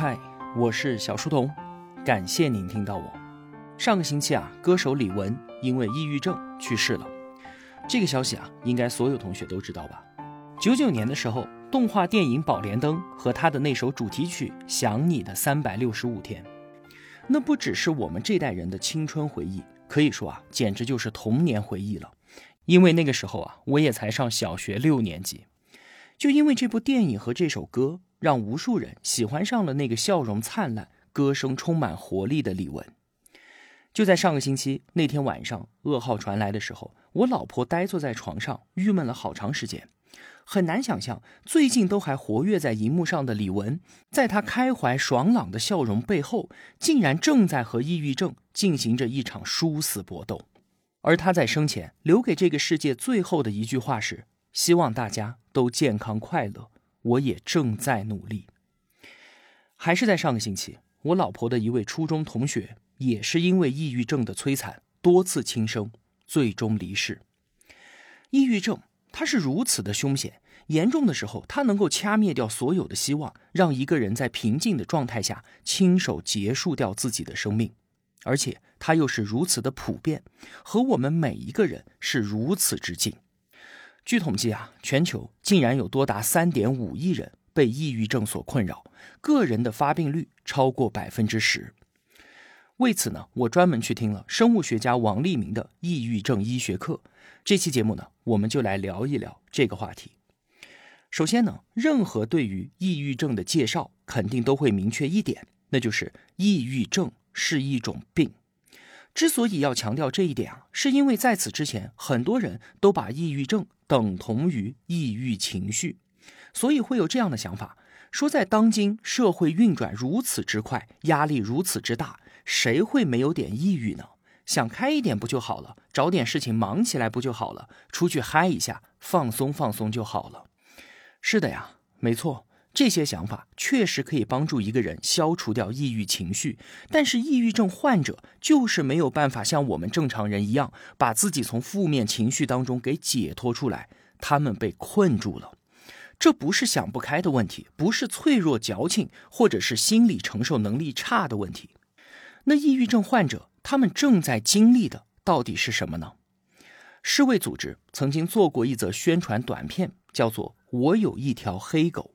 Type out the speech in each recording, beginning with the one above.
嗨，我是小书童，感谢您听到我。上个星期啊，歌手李玟因为抑郁症去世了。这个消息啊，应该所有同学都知道吧？九九年的时候，动画电影《宝莲灯》和他的那首主题曲《想你的三百六十五天》，那不只是我们这代人的青春回忆，可以说啊，简直就是童年回忆了。因为那个时候啊，我也才上小学六年级。就因为这部电影和这首歌，让无数人喜欢上了那个笑容灿烂、歌声充满活力的李玟。就在上个星期那天晚上，噩耗传来的时候，我老婆呆坐在床上，郁闷了好长时间。很难想象，最近都还活跃在荧幕上的李玟，在她开怀爽朗的笑容背后，竟然正在和抑郁症进行着一场殊死搏斗。而她在生前留给这个世界最后的一句话是。希望大家都健康快乐，我也正在努力。还是在上个星期，我老婆的一位初中同学也是因为抑郁症的摧残，多次轻生，最终离世。抑郁症它是如此的凶险，严重的时候，它能够掐灭掉所有的希望，让一个人在平静的状态下亲手结束掉自己的生命，而且它又是如此的普遍，和我们每一个人是如此之近。据统计啊，全球竟然有多达三点五亿人被抑郁症所困扰，个人的发病率超过百分之十。为此呢，我专门去听了生物学家王立明的抑郁症医学课。这期节目呢，我们就来聊一聊这个话题。首先呢，任何对于抑郁症的介绍，肯定都会明确一点，那就是抑郁症是一种病。之所以要强调这一点啊，是因为在此之前，很多人都把抑郁症等同于抑郁情绪，所以会有这样的想法：说在当今社会运转如此之快，压力如此之大，谁会没有点抑郁呢？想开一点不就好了？找点事情忙起来不就好了？出去嗨一下，放松放松就好了。是的呀，没错。这些想法确实可以帮助一个人消除掉抑郁情绪，但是抑郁症患者就是没有办法像我们正常人一样，把自己从负面情绪当中给解脱出来。他们被困住了，这不是想不开的问题，不是脆弱矫情，或者是心理承受能力差的问题。那抑郁症患者他们正在经历的到底是什么呢？世卫组织曾经做过一则宣传短片，叫做《我有一条黑狗》。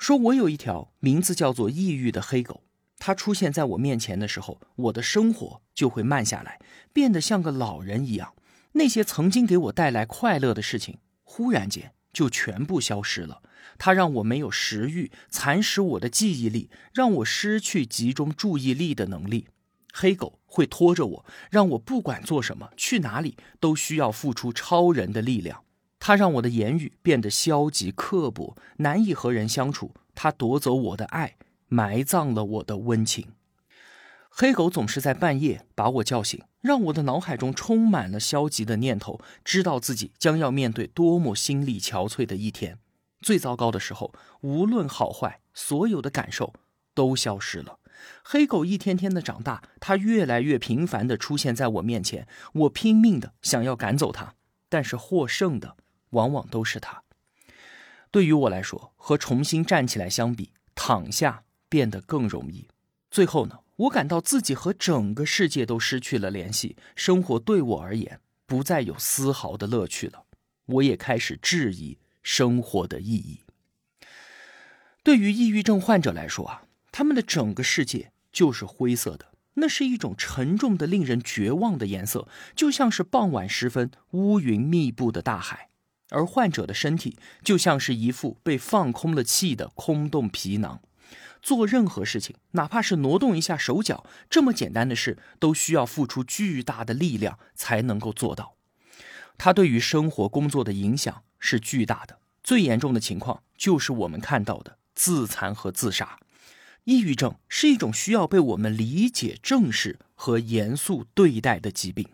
说我有一条名字叫做抑郁的黑狗，它出现在我面前的时候，我的生活就会慢下来，变得像个老人一样。那些曾经给我带来快乐的事情，忽然间就全部消失了。它让我没有食欲，蚕食我的记忆力，让我失去集中注意力的能力。黑狗会拖着我，让我不管做什么、去哪里，都需要付出超人的力量。他让我的言语变得消极刻薄，难以和人相处。他夺走我的爱，埋葬了我的温情。黑狗总是在半夜把我叫醒，让我的脑海中充满了消极的念头，知道自己将要面对多么心力憔悴的一天。最糟糕的时候，无论好坏，所有的感受都消失了。黑狗一天天的长大，它越来越频繁的出现在我面前，我拼命的想要赶走它，但是获胜的。往往都是他。对于我来说，和重新站起来相比，躺下变得更容易。最后呢，我感到自己和整个世界都失去了联系，生活对我而言不再有丝毫的乐趣了。我也开始质疑生活的意义。对于抑郁症患者来说啊，他们的整个世界就是灰色的，那是一种沉重的、令人绝望的颜色，就像是傍晚时分乌云密布的大海。而患者的身体就像是一副被放空了气的空洞皮囊，做任何事情，哪怕是挪动一下手脚，这么简单的事，都需要付出巨大的力量才能够做到。它对于生活工作的影响是巨大的。最严重的情况就是我们看到的自残和自杀。抑郁症是一种需要被我们理解、正视和严肃对待的疾病。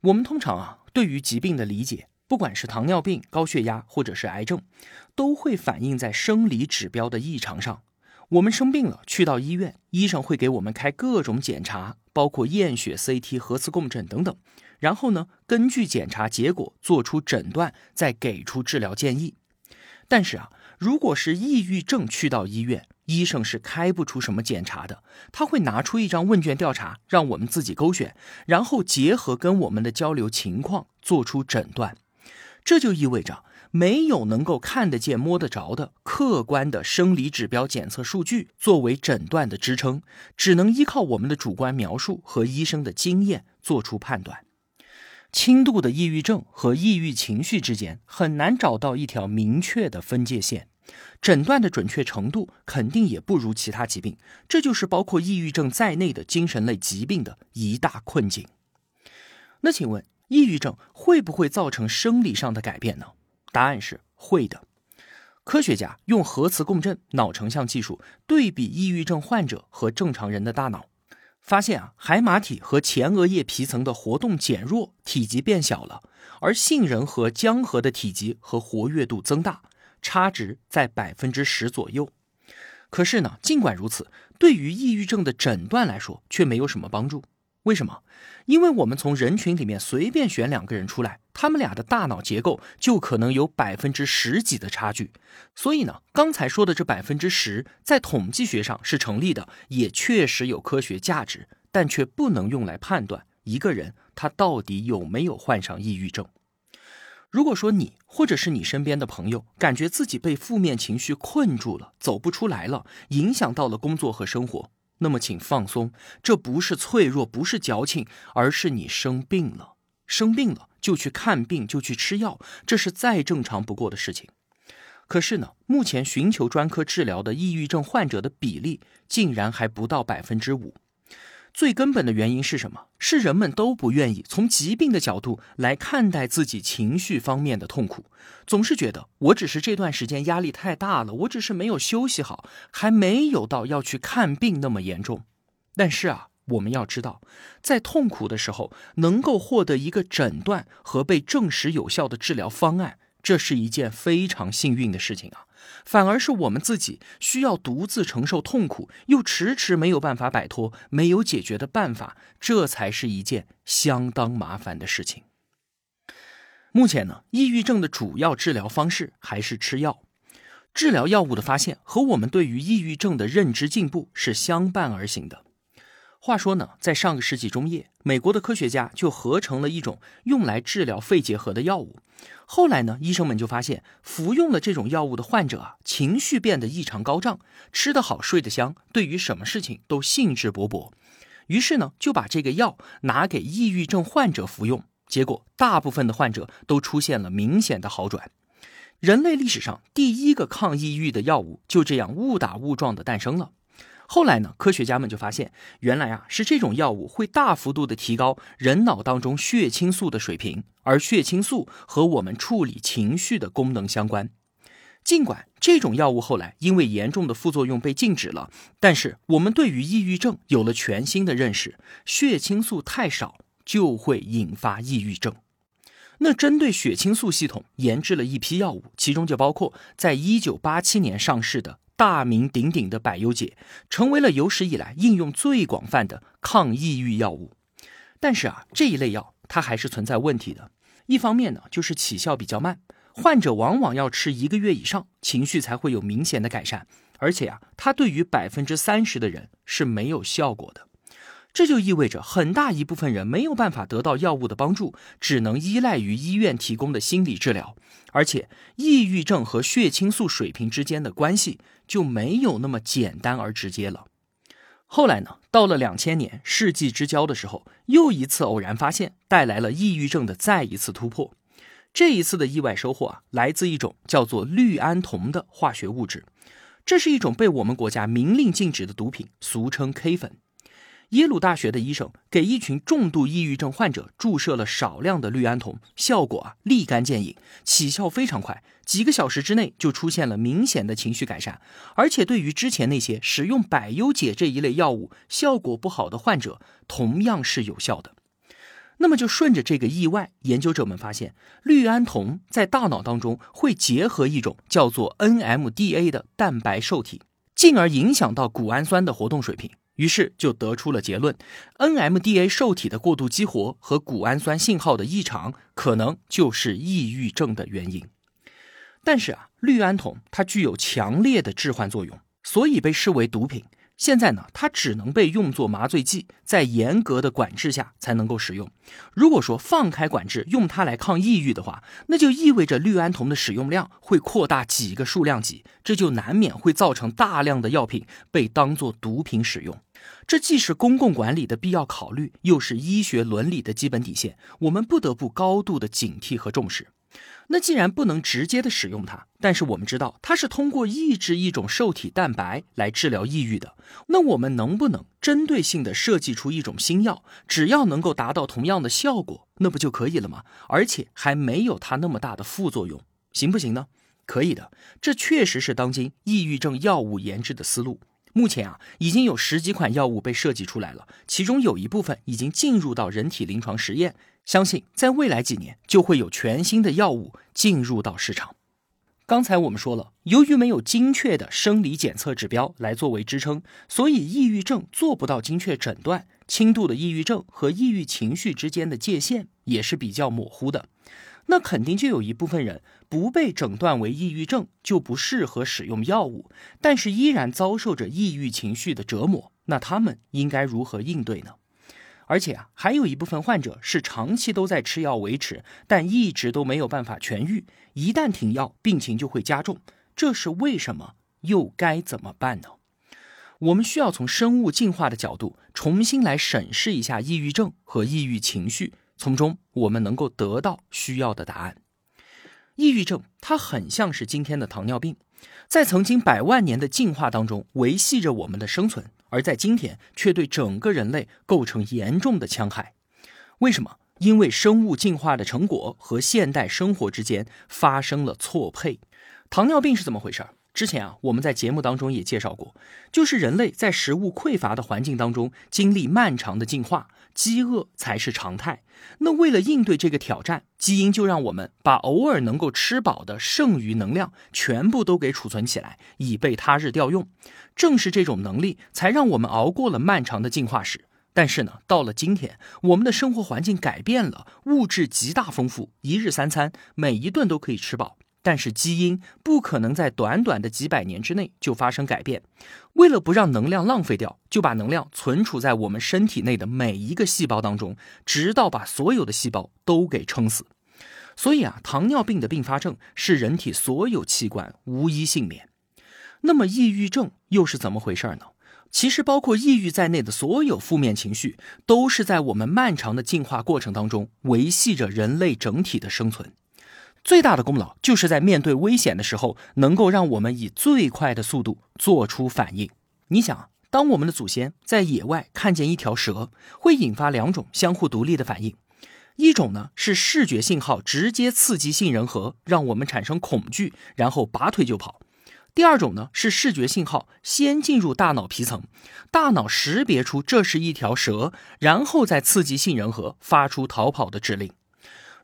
我们通常啊，对于疾病的理解。不管是糖尿病、高血压，或者是癌症，都会反映在生理指标的异常上。我们生病了，去到医院，医生会给我们开各种检查，包括验血、CT、核磁共振等等。然后呢，根据检查结果做出诊断，再给出治疗建议。但是啊，如果是抑郁症去到医院，医生是开不出什么检查的，他会拿出一张问卷调查，让我们自己勾选，然后结合跟我们的交流情况做出诊断。这就意味着没有能够看得见、摸得着的客观的生理指标检测数据作为诊断的支撑，只能依靠我们的主观描述和医生的经验做出判断。轻度的抑郁症和抑郁情绪之间很难找到一条明确的分界线。诊断的准确程度肯定也不如其他疾病，这就是包括抑郁症在内的精神类疾病的一大困境。那请问，抑郁症会不会造成生理上的改变呢？答案是会的。科学家用核磁共振脑成像技术对比抑郁症患者和正常人的大脑，发现啊，海马体和前额叶皮层的活动减弱，体积变小了，而杏仁核、浆核的体积和活跃度增大。差值在百分之十左右，可是呢，尽管如此，对于抑郁症的诊断来说却没有什么帮助。为什么？因为我们从人群里面随便选两个人出来，他们俩的大脑结构就可能有百分之十几的差距。所以呢，刚才说的这百分之十，在统计学上是成立的，也确实有科学价值，但却不能用来判断一个人他到底有没有患上抑郁症。如果说你或者是你身边的朋友感觉自己被负面情绪困住了，走不出来了，影响到了工作和生活，那么请放松，这不是脆弱，不是矫情，而是你生病了。生病了就去看病，就去吃药，这是再正常不过的事情。可是呢，目前寻求专科治疗的抑郁症患者的比例竟然还不到百分之五。最根本的原因是什么？是人们都不愿意从疾病的角度来看待自己情绪方面的痛苦，总是觉得我只是这段时间压力太大了，我只是没有休息好，还没有到要去看病那么严重。但是啊，我们要知道，在痛苦的时候，能够获得一个诊断和被证实有效的治疗方案，这是一件非常幸运的事情啊。反而是我们自己需要独自承受痛苦，又迟迟没有办法摆脱，没有解决的办法，这才是一件相当麻烦的事情。目前呢，抑郁症的主要治疗方式还是吃药。治疗药物的发现和我们对于抑郁症的认知进步是相伴而行的。话说呢，在上个世纪中叶，美国的科学家就合成了一种用来治疗肺结核的药物。后来呢，医生们就发现，服用了这种药物的患者啊，情绪变得异常高涨，吃得好，睡得香，对于什么事情都兴致勃勃。于是呢，就把这个药拿给抑郁症患者服用，结果大部分的患者都出现了明显的好转。人类历史上第一个抗抑郁的药物就这样误打误撞的诞生了。后来呢，科学家们就发现，原来啊是这种药物会大幅度的提高人脑当中血清素的水平，而血清素和我们处理情绪的功能相关。尽管这种药物后来因为严重的副作用被禁止了，但是我们对于抑郁症有了全新的认识：血清素太少就会引发抑郁症。那针对血清素系统研制了一批药物，其中就包括在一九八七年上市的。大名鼎鼎的百忧解成为了有史以来应用最广泛的抗抑郁药物，但是啊，这一类药它还是存在问题的。一方面呢，就是起效比较慢，患者往往要吃一个月以上，情绪才会有明显的改善，而且啊，它对于百分之三十的人是没有效果的。这就意味着很大一部分人没有办法得到药物的帮助，只能依赖于医院提供的心理治疗。而且，抑郁症和血清素水平之间的关系就没有那么简单而直接了。后来呢，到了两千年世纪之交的时候，又一次偶然发现带来了抑郁症的再一次突破。这一次的意外收获啊，来自一种叫做氯胺酮的化学物质，这是一种被我们国家明令禁止的毒品，俗称 K 粉。耶鲁大学的医生给一群重度抑郁症患者注射了少量的氯胺酮，效果啊立竿见影，起效非常快，几个小时之内就出现了明显的情绪改善，而且对于之前那些使用百忧解这一类药物效果不好的患者，同样是有效的。那么就顺着这个意外，研究者们发现，氯胺酮在大脑当中会结合一种叫做 NMDA 的蛋白受体，进而影响到谷氨酸的活动水平。于是就得出了结论：NMDA 受体的过度激活和谷氨酸信号的异常，可能就是抑郁症的原因。但是啊，氯胺酮它具有强烈的致幻作用，所以被视为毒品。现在呢，它只能被用作麻醉剂，在严格的管制下才能够使用。如果说放开管制，用它来抗抑郁的话，那就意味着氯胺酮的使用量会扩大几个数量级，这就难免会造成大量的药品被当作毒品使用。这既是公共管理的必要考虑，又是医学伦理的基本底线，我们不得不高度的警惕和重视。那既然不能直接的使用它，但是我们知道它是通过抑制一种受体蛋白来治疗抑郁的，那我们能不能针对性的设计出一种新药，只要能够达到同样的效果，那不就可以了吗？而且还没有它那么大的副作用，行不行呢？可以的，这确实是当今抑郁症药物研制的思路。目前啊，已经有十几款药物被设计出来了，其中有一部分已经进入到人体临床实验。相信在未来几年就会有全新的药物进入到市场。刚才我们说了，由于没有精确的生理检测指标来作为支撑，所以抑郁症做不到精确诊断。轻度的抑郁症和抑郁情绪之间的界限也是比较模糊的。那肯定就有一部分人不被诊断为抑郁症，就不适合使用药物，但是依然遭受着抑郁情绪的折磨。那他们应该如何应对呢？而且啊，还有一部分患者是长期都在吃药维持，但一直都没有办法痊愈。一旦停药，病情就会加重。这是为什么？又该怎么办呢？我们需要从生物进化的角度重新来审视一下抑郁症和抑郁情绪，从中我们能够得到需要的答案。抑郁症它很像是今天的糖尿病，在曾经百万年的进化当中维系着我们的生存。而在今天，却对整个人类构成严重的戕害。为什么？因为生物进化的成果和现代生活之间发生了错配。糖尿病是怎么回事？之前啊，我们在节目当中也介绍过，就是人类在食物匮乏的环境当中经历漫长的进化，饥饿才是常态。那为了应对这个挑战，基因就让我们把偶尔能够吃饱的剩余能量全部都给储存起来，以备他日调用。正是这种能力，才让我们熬过了漫长的进化史。但是呢，到了今天，我们的生活环境改变了，物质极大丰富，一日三餐，每一顿都可以吃饱。但是基因不可能在短短的几百年之内就发生改变。为了不让能量浪费掉，就把能量存储在我们身体内的每一个细胞当中，直到把所有的细胞都给撑死。所以啊，糖尿病的并发症是人体所有器官无一幸免。那么，抑郁症又是怎么回事呢？其实，包括抑郁在内的所有负面情绪，都是在我们漫长的进化过程当中维系着人类整体的生存。最大的功劳就是在面对危险的时候，能够让我们以最快的速度做出反应。你想，当我们的祖先在野外看见一条蛇，会引发两种相互独立的反应：一种呢是视觉信号直接刺激杏仁核，让我们产生恐惧，然后拔腿就跑。第二种呢是视觉信号先进入大脑皮层，大脑识别出这是一条蛇，然后再刺激杏仁核发出逃跑的指令。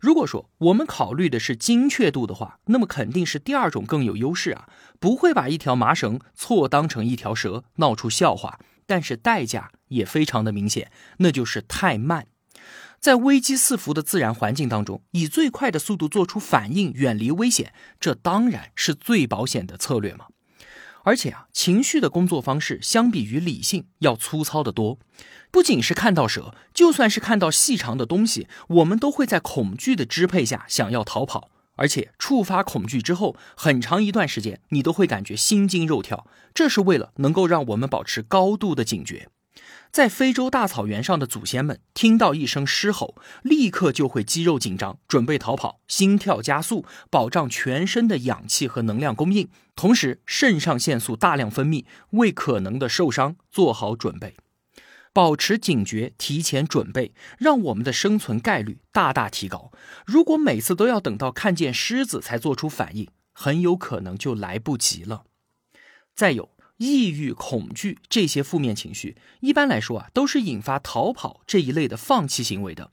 如果说我们考虑的是精确度的话，那么肯定是第二种更有优势啊，不会把一条麻绳错当成一条蛇闹出笑话。但是代价也非常的明显，那就是太慢。在危机四伏的自然环境当中，以最快的速度做出反应，远离危险，这当然是最保险的策略嘛。而且啊，情绪的工作方式相比于理性要粗糙得多。不仅是看到蛇，就算是看到细长的东西，我们都会在恐惧的支配下想要逃跑。而且触发恐惧之后，很长一段时间你都会感觉心惊肉跳，这是为了能够让我们保持高度的警觉。在非洲大草原上的祖先们听到一声狮吼，立刻就会肌肉紧张，准备逃跑，心跳加速，保障全身的氧气和能量供应，同时肾上腺素大量分泌，为可能的受伤做好准备。保持警觉，提前准备，让我们的生存概率大大提高。如果每次都要等到看见狮子才做出反应，很有可能就来不及了。再有。抑郁、恐惧这些负面情绪，一般来说啊，都是引发逃跑这一类的放弃行为的。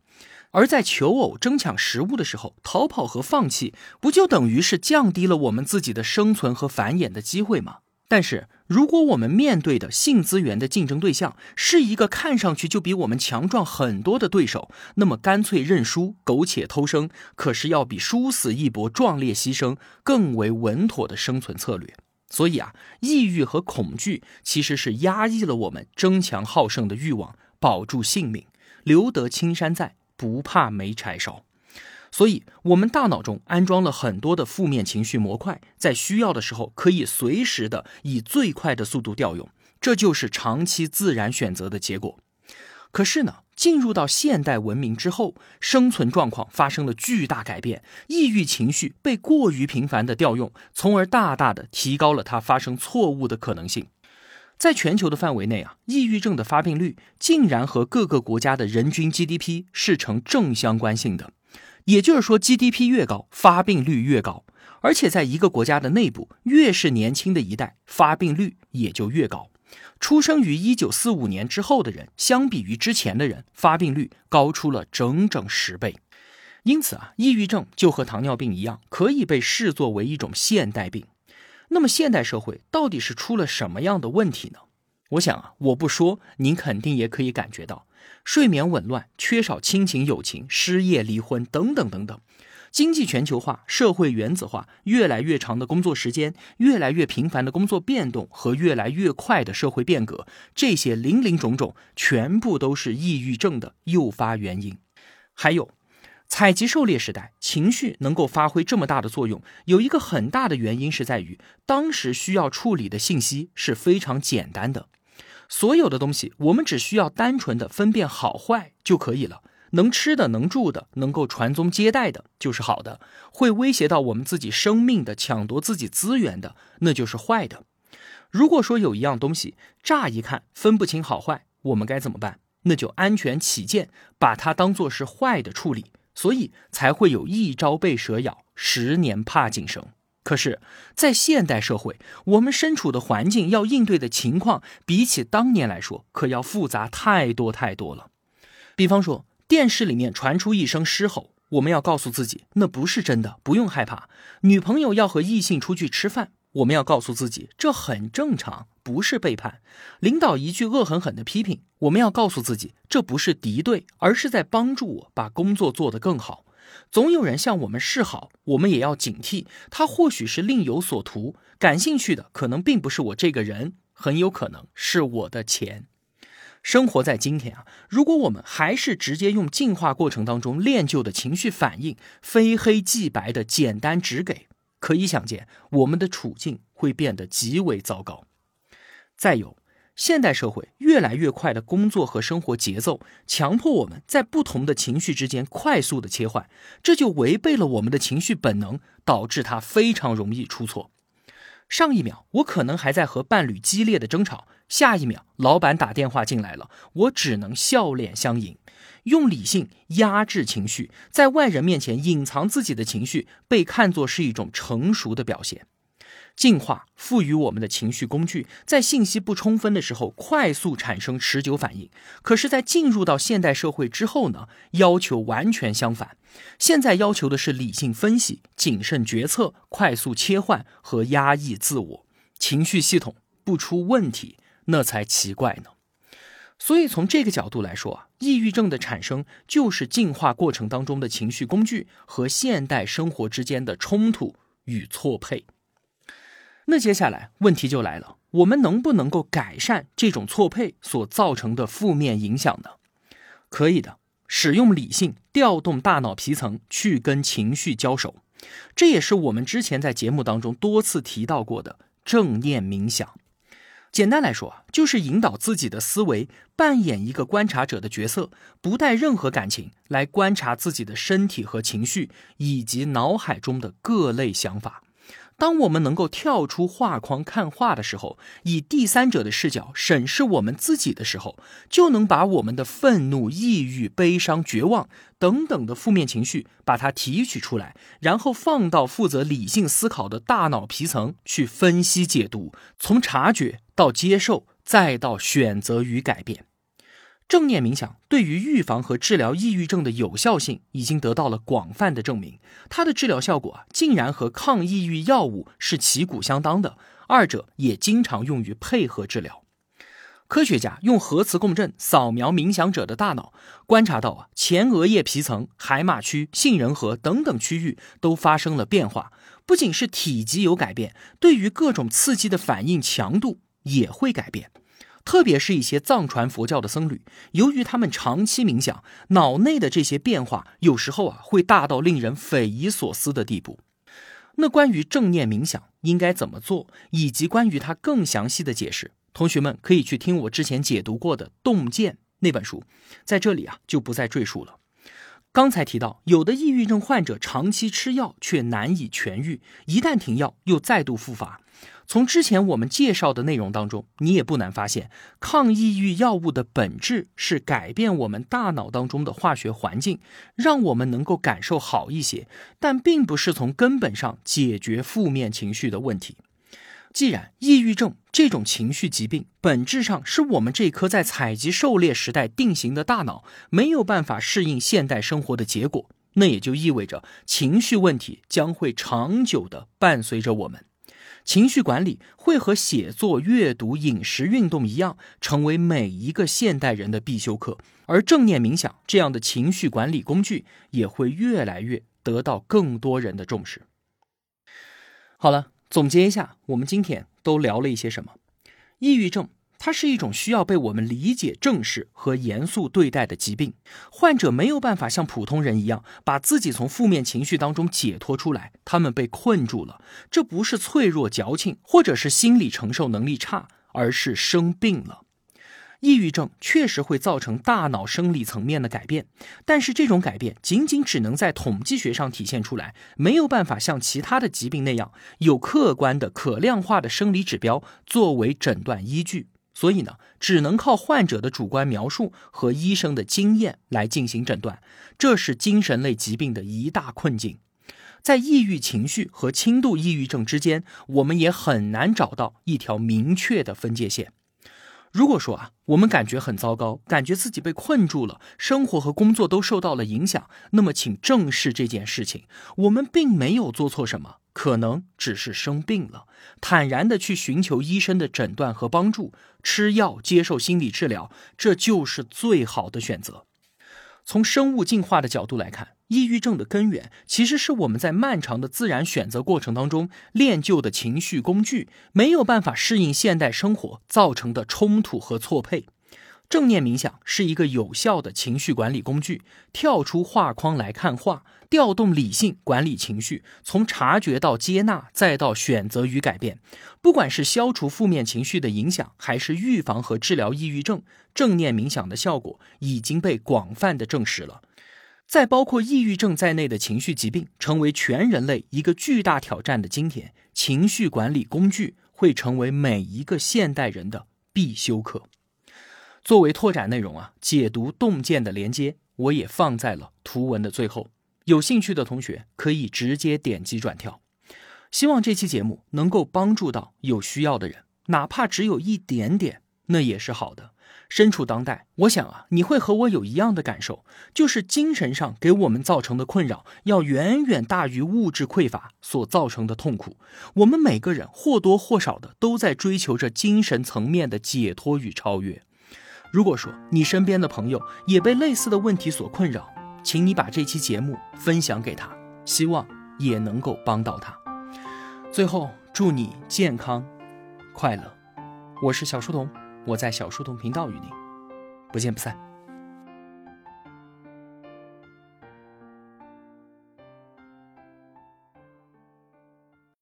而在求偶、争抢食物的时候，逃跑和放弃，不就等于是降低了我们自己的生存和繁衍的机会吗？但是，如果我们面对的性资源的竞争对象是一个看上去就比我们强壮很多的对手，那么干脆认输、苟且偷生，可是要比殊死一搏、壮烈牺牲更为稳妥的生存策略。所以啊，抑郁和恐惧其实是压抑了我们争强好胜的欲望，保住性命，留得青山在，不怕没柴烧。所以，我们大脑中安装了很多的负面情绪模块，在需要的时候可以随时的以最快的速度调用，这就是长期自然选择的结果。可是呢，进入到现代文明之后，生存状况发生了巨大改变，抑郁情绪被过于频繁的调用，从而大大的提高了它发生错误的可能性。在全球的范围内啊，抑郁症的发病率竟然和各个国家的人均 GDP 是成正相关性的。也就是说，GDP 越高，发病率越高，而且在一个国家的内部，越是年轻的一代，发病率也就越高。出生于一九四五年之后的人，相比于之前的人，发病率高出了整整十倍。因此啊，抑郁症就和糖尿病一样，可以被视作为一种现代病。那么，现代社会到底是出了什么样的问题呢？我想啊，我不说，您肯定也可以感觉到。睡眠紊乱、缺少亲情友情、失业、离婚等等等等，经济全球化、社会原子化、越来越长的工作时间、越来越频繁的工作变动和越来越快的社会变革，这些零零种种，全部都是抑郁症的诱发原因。还有，采集狩猎时代，情绪能够发挥这么大的作用，有一个很大的原因是在于，当时需要处理的信息是非常简单的。所有的东西，我们只需要单纯的分辨好坏就可以了。能吃的、能住的、能够传宗接代的，就是好的；会威胁到我们自己生命的、抢夺自己资源的，那就是坏的。如果说有一样东西，乍一看分不清好坏，我们该怎么办？那就安全起见，把它当做是坏的处理。所以才会有一朝被蛇咬，十年怕井绳。可是，在现代社会，我们身处的环境要应对的情况，比起当年来说，可要复杂太多太多了。比方说，电视里面传出一声狮吼，我们要告诉自己那不是真的，不用害怕。女朋友要和异性出去吃饭，我们要告诉自己这很正常，不是背叛。领导一句恶狠狠的批评，我们要告诉自己这不是敌对，而是在帮助我把工作做得更好。总有人向我们示好，我们也要警惕。他或许是另有所图，感兴趣的可能并不是我这个人，很有可能是我的钱。生活在今天啊，如果我们还是直接用进化过程当中练就的情绪反应，非黑即白的简单直给，可以想见我们的处境会变得极为糟糕。再有。现代社会越来越快的工作和生活节奏，强迫我们在不同的情绪之间快速的切换，这就违背了我们的情绪本能，导致它非常容易出错。上一秒我可能还在和伴侣激烈的争吵，下一秒老板打电话进来了，我只能笑脸相迎。用理性压制情绪，在外人面前隐藏自己的情绪，被看作是一种成熟的表现。进化赋予我们的情绪工具，在信息不充分的时候快速产生持久反应。可是，在进入到现代社会之后呢，要求完全相反。现在要求的是理性分析、谨慎决策、快速切换和压抑自我。情绪系统不出问题，那才奇怪呢。所以，从这个角度来说啊，抑郁症的产生就是进化过程当中的情绪工具和现代生活之间的冲突与错配。那接下来问题就来了，我们能不能够改善这种错配所造成的负面影响呢？可以的，使用理性，调动大脑皮层去跟情绪交手，这也是我们之前在节目当中多次提到过的正念冥想。简单来说啊，就是引导自己的思维扮演一个观察者的角色，不带任何感情来观察自己的身体和情绪，以及脑海中的各类想法。当我们能够跳出画框看画的时候，以第三者的视角审视我们自己的时候，就能把我们的愤怒、抑郁、悲伤、绝望等等的负面情绪，把它提取出来，然后放到负责理性思考的大脑皮层去分析解读，从察觉到接受，再到选择与改变。正念冥想对于预防和治疗抑郁症的有效性已经得到了广泛的证明，它的治疗效果啊，竟然和抗抑郁药物是旗鼓相当的，二者也经常用于配合治疗。科学家用核磁共振扫描冥想者的大脑，观察到啊，前额叶皮层、海马区、杏仁核等等区域都发生了变化，不仅是体积有改变，对于各种刺激的反应强度也会改变。特别是一些藏传佛教的僧侣，由于他们长期冥想，脑内的这些变化有时候啊会大到令人匪夷所思的地步。那关于正念冥想应该怎么做，以及关于它更详细的解释，同学们可以去听我之前解读过的《洞见》那本书，在这里啊就不再赘述了。刚才提到，有的抑郁症患者长期吃药却难以痊愈，一旦停药又再度复发。从之前我们介绍的内容当中，你也不难发现，抗抑郁药物的本质是改变我们大脑当中的化学环境，让我们能够感受好一些，但并不是从根本上解决负面情绪的问题。既然抑郁症这种情绪疾病本质上是我们这颗在采集狩猎时代定型的大脑没有办法适应现代生活的结果，那也就意味着情绪问题将会长久的伴随着我们。情绪管理会和写作、阅读、饮食、运动一样，成为每一个现代人的必修课。而正念冥想这样的情绪管理工具，也会越来越得到更多人的重视。好了，总结一下，我们今天都聊了一些什么？抑郁症。它是一种需要被我们理解、正视和严肃对待的疾病。患者没有办法像普通人一样把自己从负面情绪当中解脱出来，他们被困住了。这不是脆弱、矫情，或者是心理承受能力差，而是生病了。抑郁症确实会造成大脑生理层面的改变，但是这种改变仅仅只能在统计学上体现出来，没有办法像其他的疾病那样有客观的、可量化的生理指标作为诊断依据。所以呢，只能靠患者的主观描述和医生的经验来进行诊断，这是精神类疾病的一大困境。在抑郁情绪和轻度抑郁症之间，我们也很难找到一条明确的分界线。如果说啊，我们感觉很糟糕，感觉自己被困住了，生活和工作都受到了影响，那么请正视这件事情，我们并没有做错什么。可能只是生病了，坦然的去寻求医生的诊断和帮助，吃药接受心理治疗，这就是最好的选择。从生物进化的角度来看，抑郁症的根源其实是我们在漫长的自然选择过程当中练就的情绪工具没有办法适应现代生活造成的冲突和错配。正念冥想是一个有效的情绪管理工具，跳出画框来看画。调动理性管理情绪，从察觉到接纳，再到选择与改变。不管是消除负面情绪的影响，还是预防和治疗抑郁症，正念冥想的效果已经被广泛的证实了。在包括抑郁症在内的情绪疾病成为全人类一个巨大挑战的今天，情绪管理工具会成为每一个现代人的必修课。作为拓展内容啊，解读洞见的连接我也放在了图文的最后。有兴趣的同学可以直接点击转跳。希望这期节目能够帮助到有需要的人，哪怕只有一点点，那也是好的。身处当代，我想啊，你会和我有一样的感受，就是精神上给我们造成的困扰，要远远大于物质匮乏所造成的痛苦。我们每个人或多或少的都在追求着精神层面的解脱与超越。如果说你身边的朋友也被类似的问题所困扰，请你把这期节目分享给他，希望也能够帮到他。最后，祝你健康快乐。我是小书童，我在小书童频道与您不见不散。